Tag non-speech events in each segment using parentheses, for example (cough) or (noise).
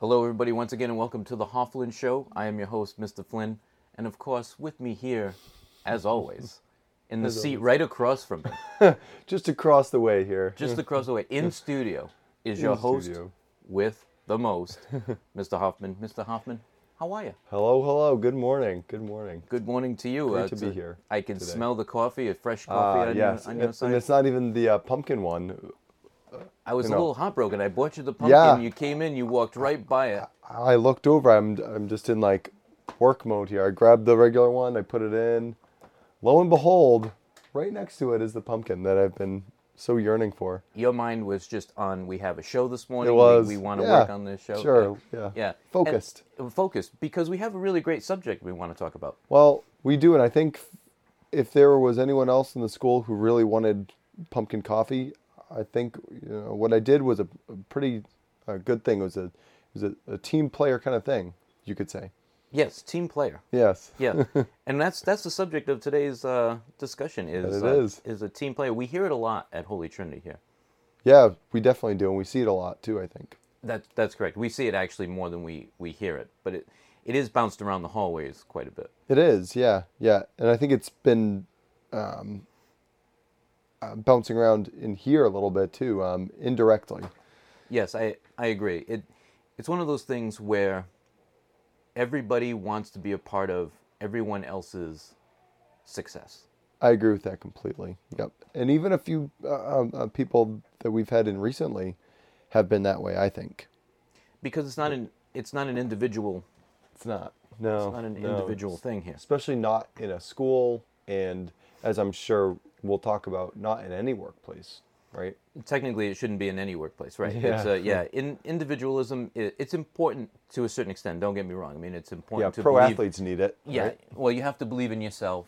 Hello, everybody, once again, and welcome to the Hofflin Show. I am your host, Mr. Flynn, and of course, with me here, as always, (laughs) in the seat right across from me, (laughs) Just across the way here. just across the way, (laughs) in studio, is your host studio. with the most, Mr. Hoffman. Mr. Hoffman, how are you? Hello, hello. Good morning. Good morning. Good morning to you. Great to be here I can today. smell the coffee, a fresh coffee Ah, on, yes. your, on your and, side. and it's not even the uh, pumpkin one. I was you a little heartbroken. I bought you the pumpkin. Yeah. You came in, you walked right by it. I looked over. I'm I'm just in like work mode here. I grabbed the regular one. I put it in. Lo and behold, right next to it is the pumpkin that I've been so yearning for. Your mind was just on. We have a show this morning. It was. We, we want to yeah, work on this show. Sure. Yeah. Yeah. Focused. And- focused because we have a really great subject we want to talk about. Well, we do, and I think if there was anyone else in the school who really wanted pumpkin coffee, I think you know, what I did was a, a pretty uh, good thing. It was a it was a, a team player kind of thing, you could say. Yes, team player. Yes. (laughs) Yeah, (laughs) and that's that's the subject of today's uh, discussion. Is uh, is. is a team player. We hear it a lot at Holy Trinity here. Yeah, we definitely do, and we see it a lot too. I think. That that's correct. We see it actually more than we we hear it, but it it is bounced around the hallways quite a bit. It is, yeah, yeah, and I think it's been um, uh, bouncing around in here a little bit too, um, indirectly. Yes, I I agree. It it's one of those things where everybody wants to be a part of everyone else's success. I agree with that completely. Yep. And even a few uh, um, uh, people that we've had in recently have been that way. I think because it's not an it's not an individual it's not. No, it's not an no. individual thing here. especially not in a school, and as I'm sure we'll talk about, not in any workplace, right? Technically, it shouldn't be in any workplace, right? Yeah. It's uh, yeah. In individualism, i it's important to a certain extent. Don't get me wrong. I mean, it's Yeah, important to pro believe. athletes need it. Yeah. right? Well, you have to believe in yourself,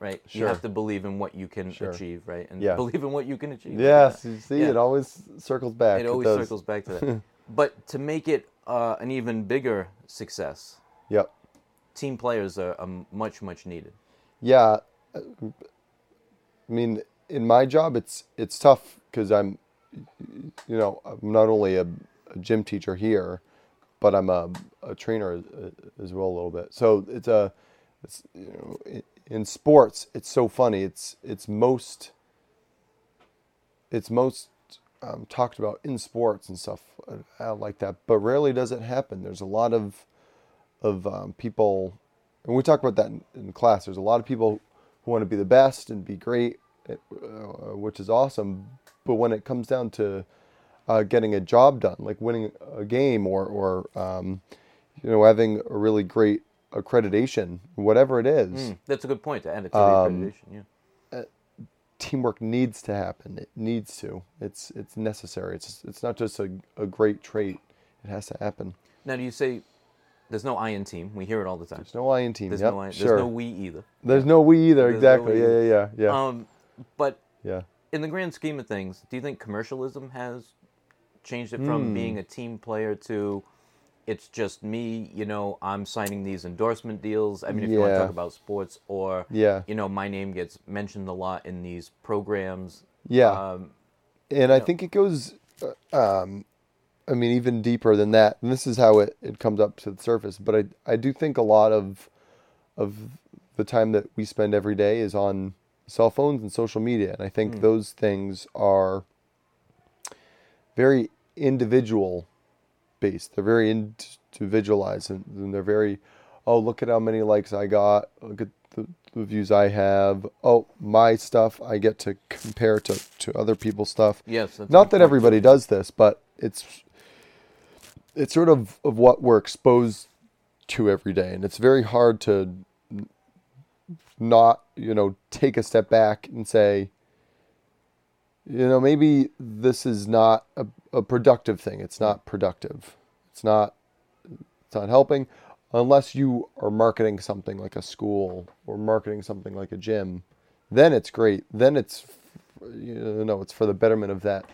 right? Sure. You have to believe in what you can Sure. achieve, right? And Yeah. believe in what you can achieve. Yes. You see, Yeah. it always circles back. It always does. circles back to that. (laughs) but to make it uh, an even bigger success, Yep. team players are, are much, much needed. Yeah, uh, I mean, in my job, it's it's tough because I'm, you know, I'm not only a, a gym teacher here, but I'm a, a trainer as, well a little bit. So it's a, it's you know, in, in sports, it's so funny. It's it's most, it's most um, talked about in sports and stuff uh, like that, but rarely does it happen. There's a lot of of um, people, and we talk about that in, in class. There's a lot of people who want to be the best and be great, uh, which is awesome. But when it comes down to uh, getting a job done, like winning a game or or um, you know having a really great accreditation, whatever it is, Mm, that's a good point to add it to Um, the accreditation. Yeah. teamwork needs to happen. It needs to. It's it's necessary. It's it's not just a, a great trait. It has to happen. Now, do you say there's no I in team? We hear it all the time. There's no I in team. There's yep, no I. sure. There's no we either. There's no we either. There's no exactly. we yeah, either. yeah, yeah, yeah. Um, but yeah. in the grand scheme of things, do you think commercialism has changed it from Hmm. being a team player to it's just me, you know, I'm signing these endorsement deals. I mean, if you want to talk about sports or, Yeah. you know, my name gets mentioned a lot in these programs. Yeah. Um, and I think it goes, uh, um, I mean, even deeper than that. And this is how it, it comes up to the surface. But I, I do think a lot of, of the time that we spend every day is on cell phones and social media. And I think hmm. those things are very individual based. They're very individualized and, and they're very, oh, look at how many likes I got. Look at the, the views I have. Oh, my stuff I get to compare to, to other people's stuff. yes. Not that everybody does this, but it's it's sort of of what we're exposed to every day, and it's very hard to not you know take a step back and say, you know, maybe this is not a, a productive thing. It's not productive. It's not it's not helping unless you are marketing something like a school or marketing something like a gym. Then it's great. Then it's you know it's for the betterment of that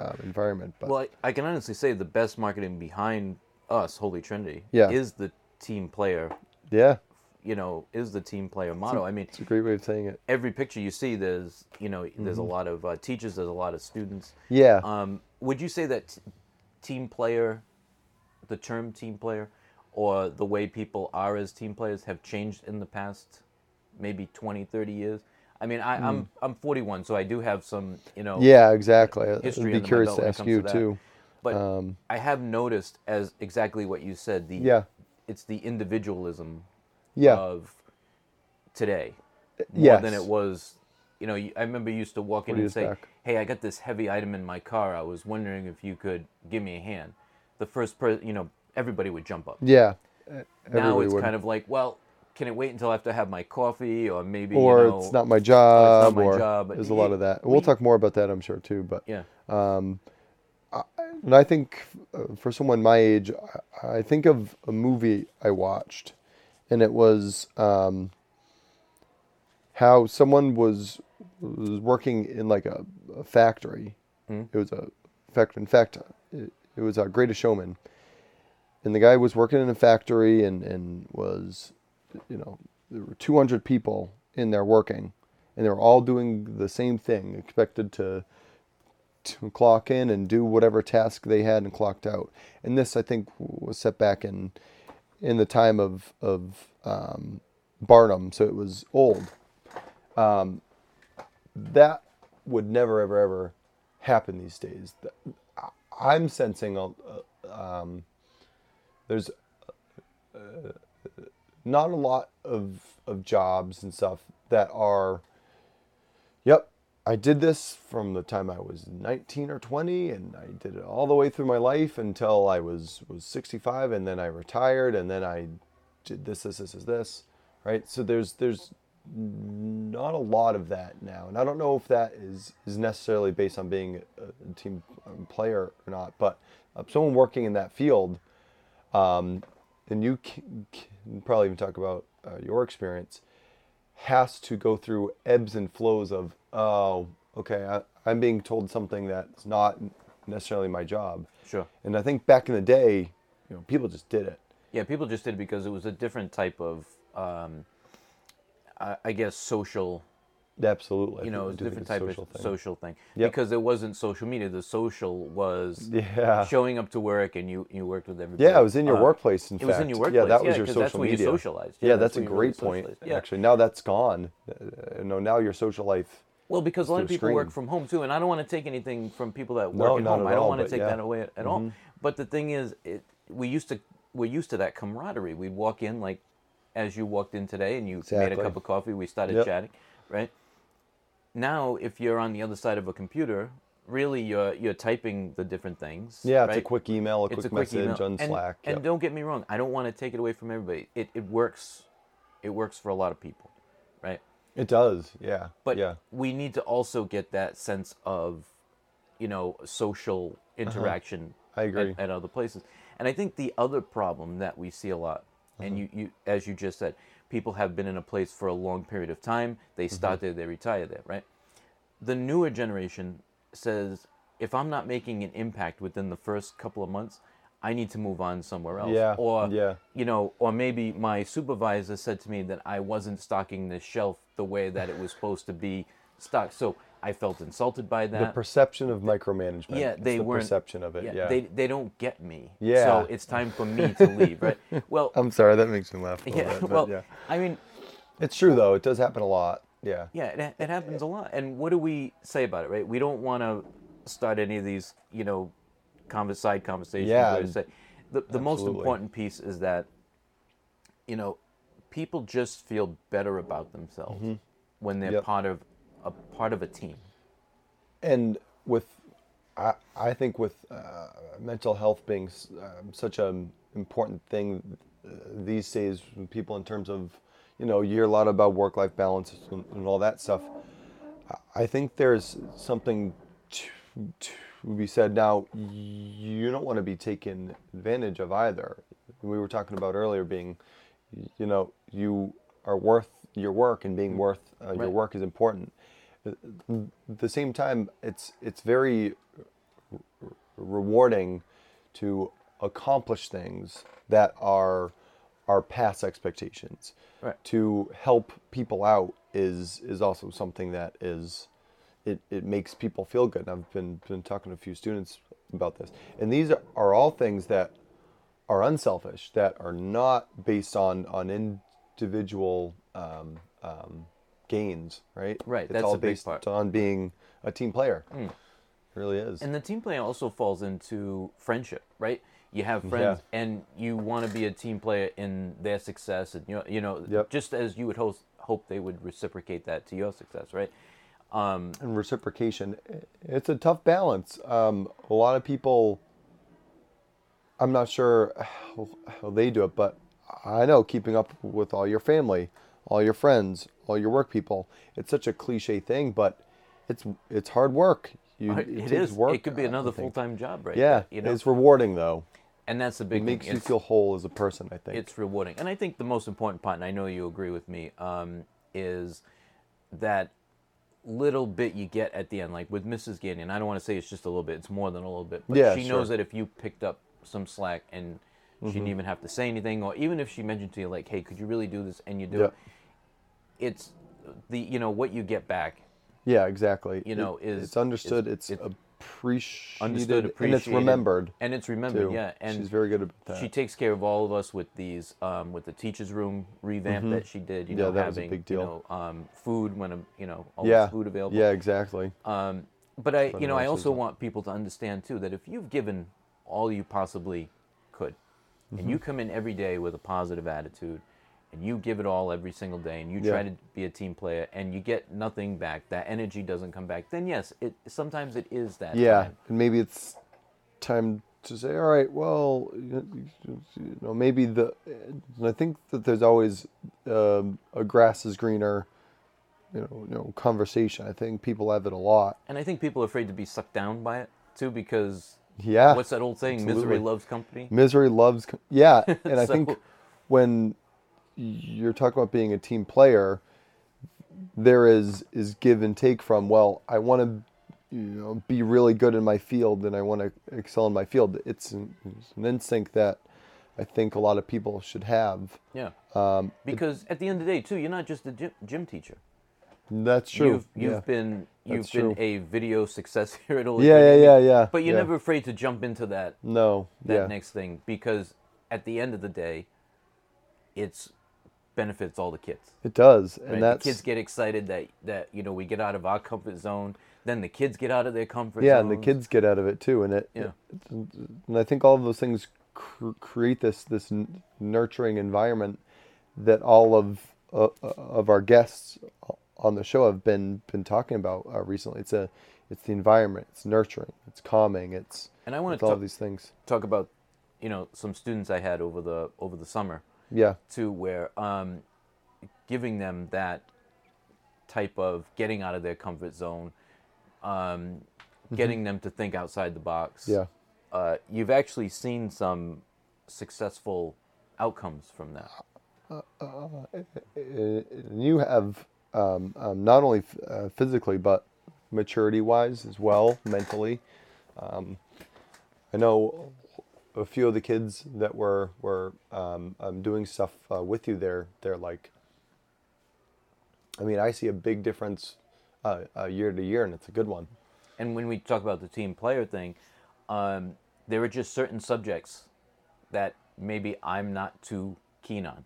um, environment. But Well, I, I can honestly say the best marketing behind us, Holy Trinity, Yeah. is the team player. yeah, You know, is the team player motto. I mean, it's a great way of saying it. every picture you see, there's you know, there's a Mm-hmm. lot of uh, teachers, there's a lot of students. Yeah. Um, would you say that t- team player the term team player or the way people are as team players have changed in the past maybe 20, 30 years. I mean, I, I'm I'm 41, so I do have some, you know, Yeah, exactly. History I'd be curious to ask you to too. But Um, I have noticed as exactly what you said. The Yeah. it's the individualism Yeah. of today more yes. than it was. You know, I remember you used to walk in and say, back. "Hey, I got this heavy item in my car. I was wondering if you could give me a hand." The first person, you know, everybody would jump up. Yeah. now Everybody it's would. kind of like, well, can it wait until after I have to have my coffee, or maybe or you know, it's not my job, my or job. there's a lot of that. We'll we- talk more about that, I'm sure, too. But yeah, and I think uh, for someone my age, I, I think of a movie I watched, and it was um, how someone was was working in like a, a factory. It was a fact. In fact, it, it was a Greatest Showman, and the guy was working in a factory and and was, you know, there were 200 people in there working, and they were all doing the same thing, expected to to clock in and do whatever task they had and clocked out. And this, I think, was set back in in the time of of um, Barnum, so it was old. Um, that would never, ever, ever happen these days. I'm sensing a, um, there's uh, not a lot of of jobs and stuff that are. Yep, I did this from the time I was 19 or 20, and I did it all the way through my life until I was was 65, and then I retired, and then I did this, this, this, this, this, right? So there's there's not a lot of that now, and I don't know if that is is necessarily based on being a, team um, player or not, but uh, someone working in that field, um, and you can, can probably even talk about uh, your experience has to go through ebbs and flows of oh okay I, i'm being told something that's not necessarily my job sure. and i think back in the day you know people just did it Yeah, people just did it because it was a different type of, um, I, I guess, social. Absolutely You know, think- it was a do think different type of thing. social thing Yep. because it wasn't social media. The social was yeah showing up to work and you you worked with everybody. yeah it was in your Uh, workplace in it fact was in your yeah workplace, that was yeah, your 'cause social that's where you media socialized. yeah, Yeah, that's, that's a you really great point. Yeah. actually now that's gone uh, you know now your social life Well, because a lot of people work from home too, and I don't want to take anything from people that No, work at home. at I don't all, want to take yeah. Mm-hmm. that away at, at all. But the thing is, it, we used to we're used to that camaraderie. We'd walk in like as you walked in today, and you made a cup of coffee. We started Yep. chatting, right? Now, if you're on the other side of a computer, really you're you're typing the different things. yeah it's a quick email a It's quick a quick message email. on and, slack And yep. don't get me wrong, I don't want to take it away from everybody. It it works, it works for a lot of people, right? it does yeah But yeah we need to also get that sense of, you know, social interaction Uh-huh. I agree. At, at other places. And I think the other problem that we see a lot, Uh-huh. and you, you as you just said, people have been in a place for a long period of time. They Mm-hmm. start there, they retire there, right? The newer generation says, if I'm not making an impact within the first couple of months, I need to move on somewhere else. Yeah, Or yeah. you know, or maybe my supervisor said to me that I wasn't stocking this shelf the way that it was supposed to be stocked. So I felt insulted by that. the perception of micromanagement yeah, they the weren't. perception of it yeah, They they don't get me. Yeah. So it's time for me to leave, right? (laughs) Well, i'm sorry that makes me laugh a little yeah. bit, but Well, yeah I mean, It's true though. It does happen a lot. Yeah. yeah, it, it happens a lot. And what do we say about it, right? We don't want to start any of these, you know, convers side conversations. Yeah, where to say the the most important piece is that, you know, people just feel better about themselves when they're Mm-hmm. Yep. part of a part of a team. And with, I, I think with uh, mental health being s- um, such an important thing uh, these days, people in terms of, you know, you hear a lot about work-life balance and, and all that stuff. I- think there's something to, to be said. Now, you don't want to be taken advantage of either. We were talking about earlier being, you know, you are worth your work and being worth uh, your work is important. At the same time, it's it's very rewarding to accomplish things that are are past expectations. Right. To help people out is is also something that is it, it makes people feel good. And I've been been talking to a few students about this. And these are, are all things that are unselfish, that are not based on on individual um, um, gains, right? Right, It's that's all a big based part. on being a team player. It really is. And the team player also falls into friendship, right? You have friends, and you want to be a team player in their success, and you know, you know, Yep. just as you would hope, hope they would reciprocate that to your success, right? Um, and reciprocation. It's a tough balance. Um, a lot of people, I'm not sure how, how they do it, but I know keeping up with all your family, all your friends, all your work people. It's such a cliche thing, but it's it's hard work. You, it takes is. work. it could be another full time job, right? Yeah, there, you know, it's rewarding though. and that's the big thing. It makes you It's- feel whole as a person. I think. it's rewarding. And I think the most important part, and I know you agree with me, um, is that little bit you get at the end. Like with Mrs. Gagnon, I don't want to say it's just a little bit, it's more than a little bit. But Yeah, she sure. Mm-hmm. knows that if you picked up some slack and she didn't even have to say anything, or even if she mentioned to you, like, hey, could you really do this? And you do Yeah. it, it's the, you know, what you get back. yeah, exactly. you know, It- is- it's understood. it's, it's appreciated, Understood, appreciated, and it's remembered. And it's remembered, too. yeah. And she's very good at that. She takes care of all of us with these, um, with the teachers' room revamp that she did. You Mm-hmm. Yeah, know, that was a having big you deal. know um, food when um, you know all yeah, food available. Yeah, exactly. Um, but I, you know, I also want people to understand too that if you've given all you possibly could, and Mm-hmm. you come in every day with a positive attitude, and you give it all every single day, and you try Yeah. to be a team player, and you get nothing back, that energy doesn't come back, then yes, it sometimes it is that. yeah, time. and maybe it's time to say, all right, well, you know, maybe the. And I think that there's always um, a grass is greener, you know, you know, conversation. I think people have it a lot. And I think people are afraid to be sucked down by it too, because Yeah. what's that old saying? Misery loves company. Misery loves. co- Yeah, (laughs) and I think when you're talking about being a team player, there is is give and take from. Well, I want to, you know, be really good in my field, and I want to excel in my field. It's an, it's an instinct that I think a lot of people should have. Yeah. Um, Because at the end of the day, too, you're not just a gym, gym teacher. that's true. You've you've yeah. been you've That's been true. a video success (laughs) here at yeah, yeah, yeah, yeah. But you're yeah. never afraid to jump into that no. that yeah. next thing because at the end of the day, it's benefits all the kids. It does, and Right? that's the kids get excited that that you know we get out of our comfort zone. Then the kids get out of their comfort zone. yeah, zone. and the kids get out of it too, and it. Yeah. it- and I think all of those things cr- create this this n- nurturing environment that all of uh, of our guests on the show have been been talking about uh, recently. It's a it's the environment. It's nurturing. It's calming. It's And I want to talk, of these things. talk about you know some students I had over the over the summer Yeah. To where um, giving them that type of getting out of their comfort zone, um, getting them to think outside the box. Mm-hmm. Yeah. Uh, you've actually seen some successful outcomes from that. and you have um, um, not only f- uh, physically but maturity wise as well mentally um, i know a few of the kids that were were um, um, doing stuff uh, with you there they're like i mean i see a big difference uh, uh, year to year and it's a good one And when we talk about the team player thing, um, there are just certain subjects that maybe I'm not too keen on.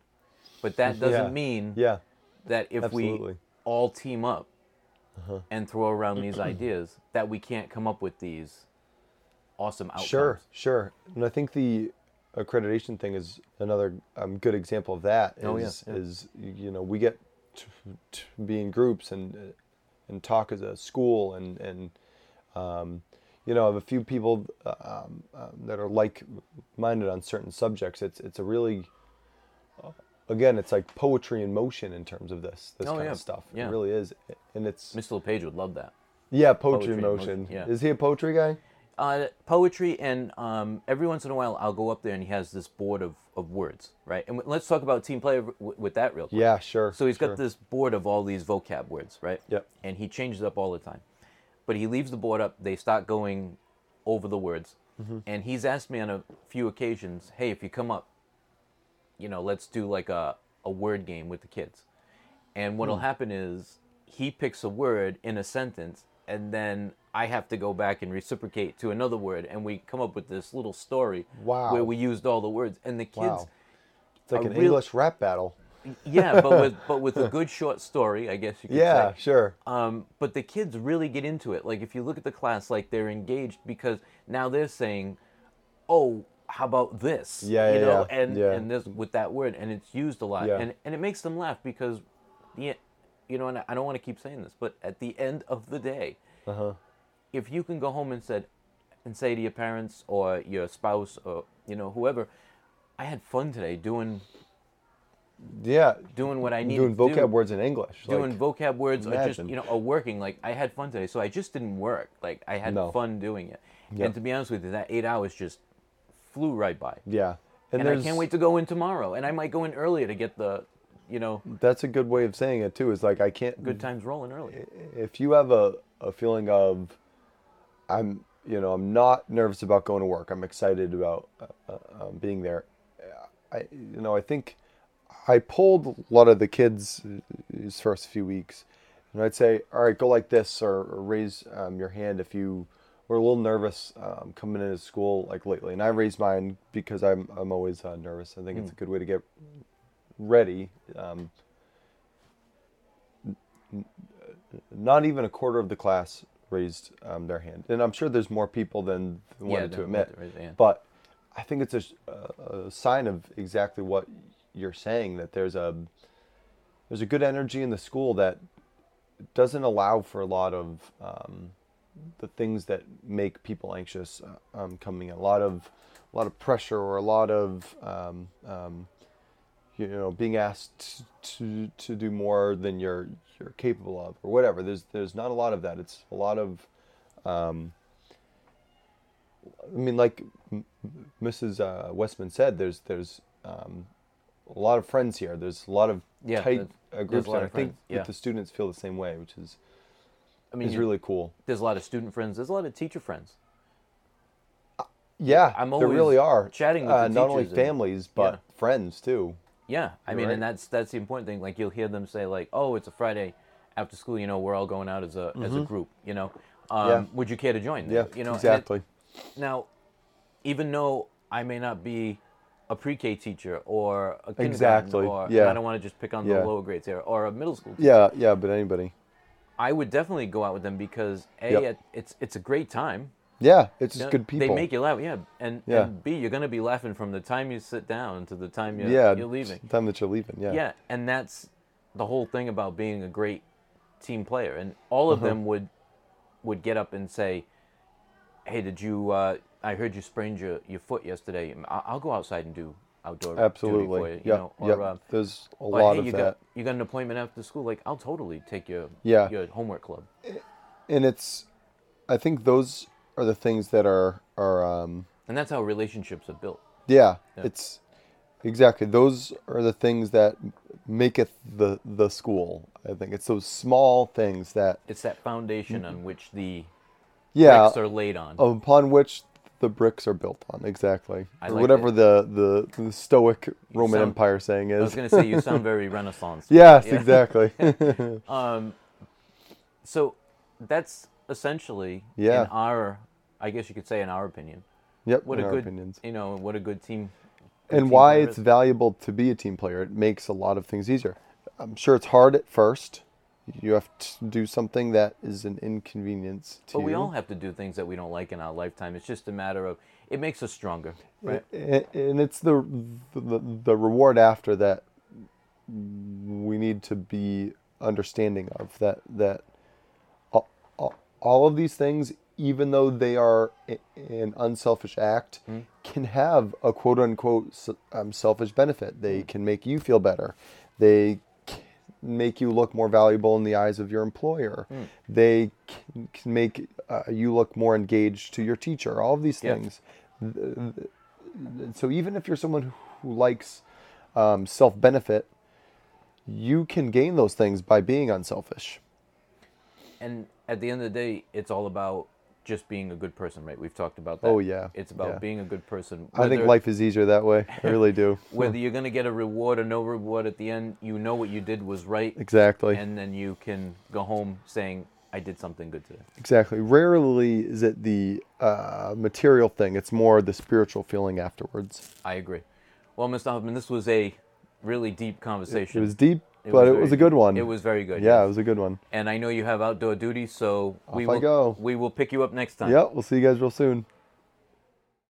But that (laughs) doesn't Yeah. mean yeah that if Absolutely. we all team up and throw around these (clears throat) ideas, that we can't come up with these awesome outcomes. Sure, sure. And I think the accreditation thing is another um, good example of that. Is, Oh, yeah, yeah. is you know we get to, to be in groups and uh, and talk as a school and and um, you know have a few people uh, um, um, that are like minded on certain subjects. It's it's a really uh, again it's like poetry in motion in terms of this this Oh, kind yeah, of stuff. yeah. It really is, and it's Mr. LePage would love that. yeah poetry, poetry in in motion. motion, yeah. Is he a poetry guy? Uh, poetry, and um, every once in a while, I'll go up there and he has this board of, of words, right? And w- let's talk about team play w- with that real quick. Yeah, sure. So he's sure. got this board of all these vocab words, right? Yep. And he changes up all the time. But he leaves the board up. They start going over the words. Mm-hmm. And he's asked me on a few occasions, hey, if you come up, you know, let's do like a, a word game with the kids. And what'll Hmm. happen is he picks a word in a sentence and then I have to go back and reciprocate to another word, and we come up with this little story Wow. where we used all the words, and the kids. Wow. It's like an real- English rap battle. (laughs) Yeah, but with but with a (laughs) good short story, I guess you could Yeah, say. sure. Um, but the kids really get into it. Like if you look at the class, like they're engaged because now they're saying, "Oh, how about this?" Yeah, you yeah, know, yeah, and yeah. and this with that word, and it's used a lot, Yeah. and and it makes them laugh because, yeah, you know, and I don't want to keep saying this, but at the end of the day, Uh-huh. if you can go home and said, and say to your parents or your spouse or you know whoever, I had fun today doing Yeah. doing what I need. Doing to do vocab words in English. doing like, vocab words or just you know or working like i had fun today so i just didn't work like i had No. fun doing it Yep. and to be honest with you that eight hours just flew right by yeah. and, i can't wait to go in tomorrow and i might go in earlier to get the you know That's a good way of saying it too. Is like I can't. good times rolling early If you have a, a feeling of, I'm you know I'm not nervous about going to work. I'm excited about uh, uh, um, being there. I you know I think I pulled a lot of the kids uh, these first few weeks, and I'd say, all right, go like this or, or raise um, your hand if you were a little nervous um, coming into school like lately. And I raised mine because I'm I'm always uh, nervous. I think it's a good way to get ready. Um, not even a quarter of the class raised um, their hand, and I'm sure there's more people than wanted to admit. wanted to hand. But I think it's a sign of exactly what you're saying that there's a there's a good energy in the school that doesn't allow for a lot of um, the things that make people anxious uh, um, coming in. A lot of a lot of pressure or a lot of um, um, you know being asked to to do more than you're you're capable of or whatever. There's there's not a lot of that. It's a lot of um, I mean, like Mrs. Uh, Westman said, there's there's um, a lot of friends here. There's a lot of Yeah, tight uh, groups, and I think yeah. that the students feel the same way, which is i mean is really cool. there's a lot of student friends there's a lot of teacher friends Yeah, I'm always there really are. chatting with uh, not only families but yeah. friends too. Yeah i mean right. and that's that's the important thing like you'll hear them say like oh it's a friday after school you know we're all going out as a as a group you know um, Mm-hmm. Yeah. would you care to join Yeah, you know and it- exactly. Now, even though I may not be a pre-K teacher or a kindergarten, Exactly, or and yeah. I don't want to just pick on Yeah. the lower grades here, or a middle school. teacher, yeah, yeah, but anybody. I would definitely go out with them because a Yep. it, it's it's a great time. Yeah, it's You just know, good people. They make you laugh, yeah, and Yeah. and b you're gonna be laughing from the time you sit down to the time you're, yeah, you're leaving. The time that you're leaving. Yeah. Yeah, and that's the whole thing about being a great team player. And all of Uh-huh. them would would get up and say, "Hey, did you? Uh, I heard you sprained your, your foot yesterday. I- I'll go outside and do outdoor Absolutely. for you." you yeah. know, or, yep. uh, There's a lot hey, of you that. got you got an appointment after school. Like, I'll totally take your Yeah. your homework club. and it's I think those are the things that are are um, And that's how relationships are built. yeah, Yeah. it's exactly those are the things that maketh the the school. I think it's those small things that It's that foundation on which the yeah bricks are laid on. upon which the bricks are built on exactly I like whatever the, the the stoic Roman sound- Empire saying is. I was going to say you (laughs) sound very Renaissance. yes, Yeah. exactly. (laughs) Um, so that's essentially Yeah. in our, I guess you could say, in our opinion, yep. what in a our good, opinions. you know, what a good team. good and team why it's is. valuable to be a team player. It makes a lot of things easier. I'm sure it's hard at first. You have to do something that is an inconvenience to But we you. all have to do things that we don't like in our lifetime. It's just a matter of it makes us stronger, right? And it's the, the the reward after that we need to be understanding of that that all, all- all of these things even though they are an unselfish act Hmm. can have a quote unquote um, selfish benefit Hmm. they can make you feel better they make you look more valuable in the eyes of your employer Hmm. they can, can make uh, you look more engaged to your teacher all of these Yeah. things so even if you're someone who likes um, self benefit, you can gain those things by being unselfish. And at the end of the day, it's all about just being a good person, right? We've talked about that. Oh, yeah. It's about Yeah. being a good person. I think life is easier that way. I really do. (laughs) whether you're going to get a reward or no reward at the end, you know what you did was right. exactly. and then you can go home saying, I did something good today. Exactly. Rarely is it the uh, material thing; it's more the spiritual feeling afterwards. I agree. Well, Mr. Hoffman, this was a really deep conversation. It was deep, It but it very was a good one. It was very good. Yeah, yes. it was a good one. And I know you have outdoor duty, so we Off I will go. we will pick you up next time. Yep. We'll see you guys real soon.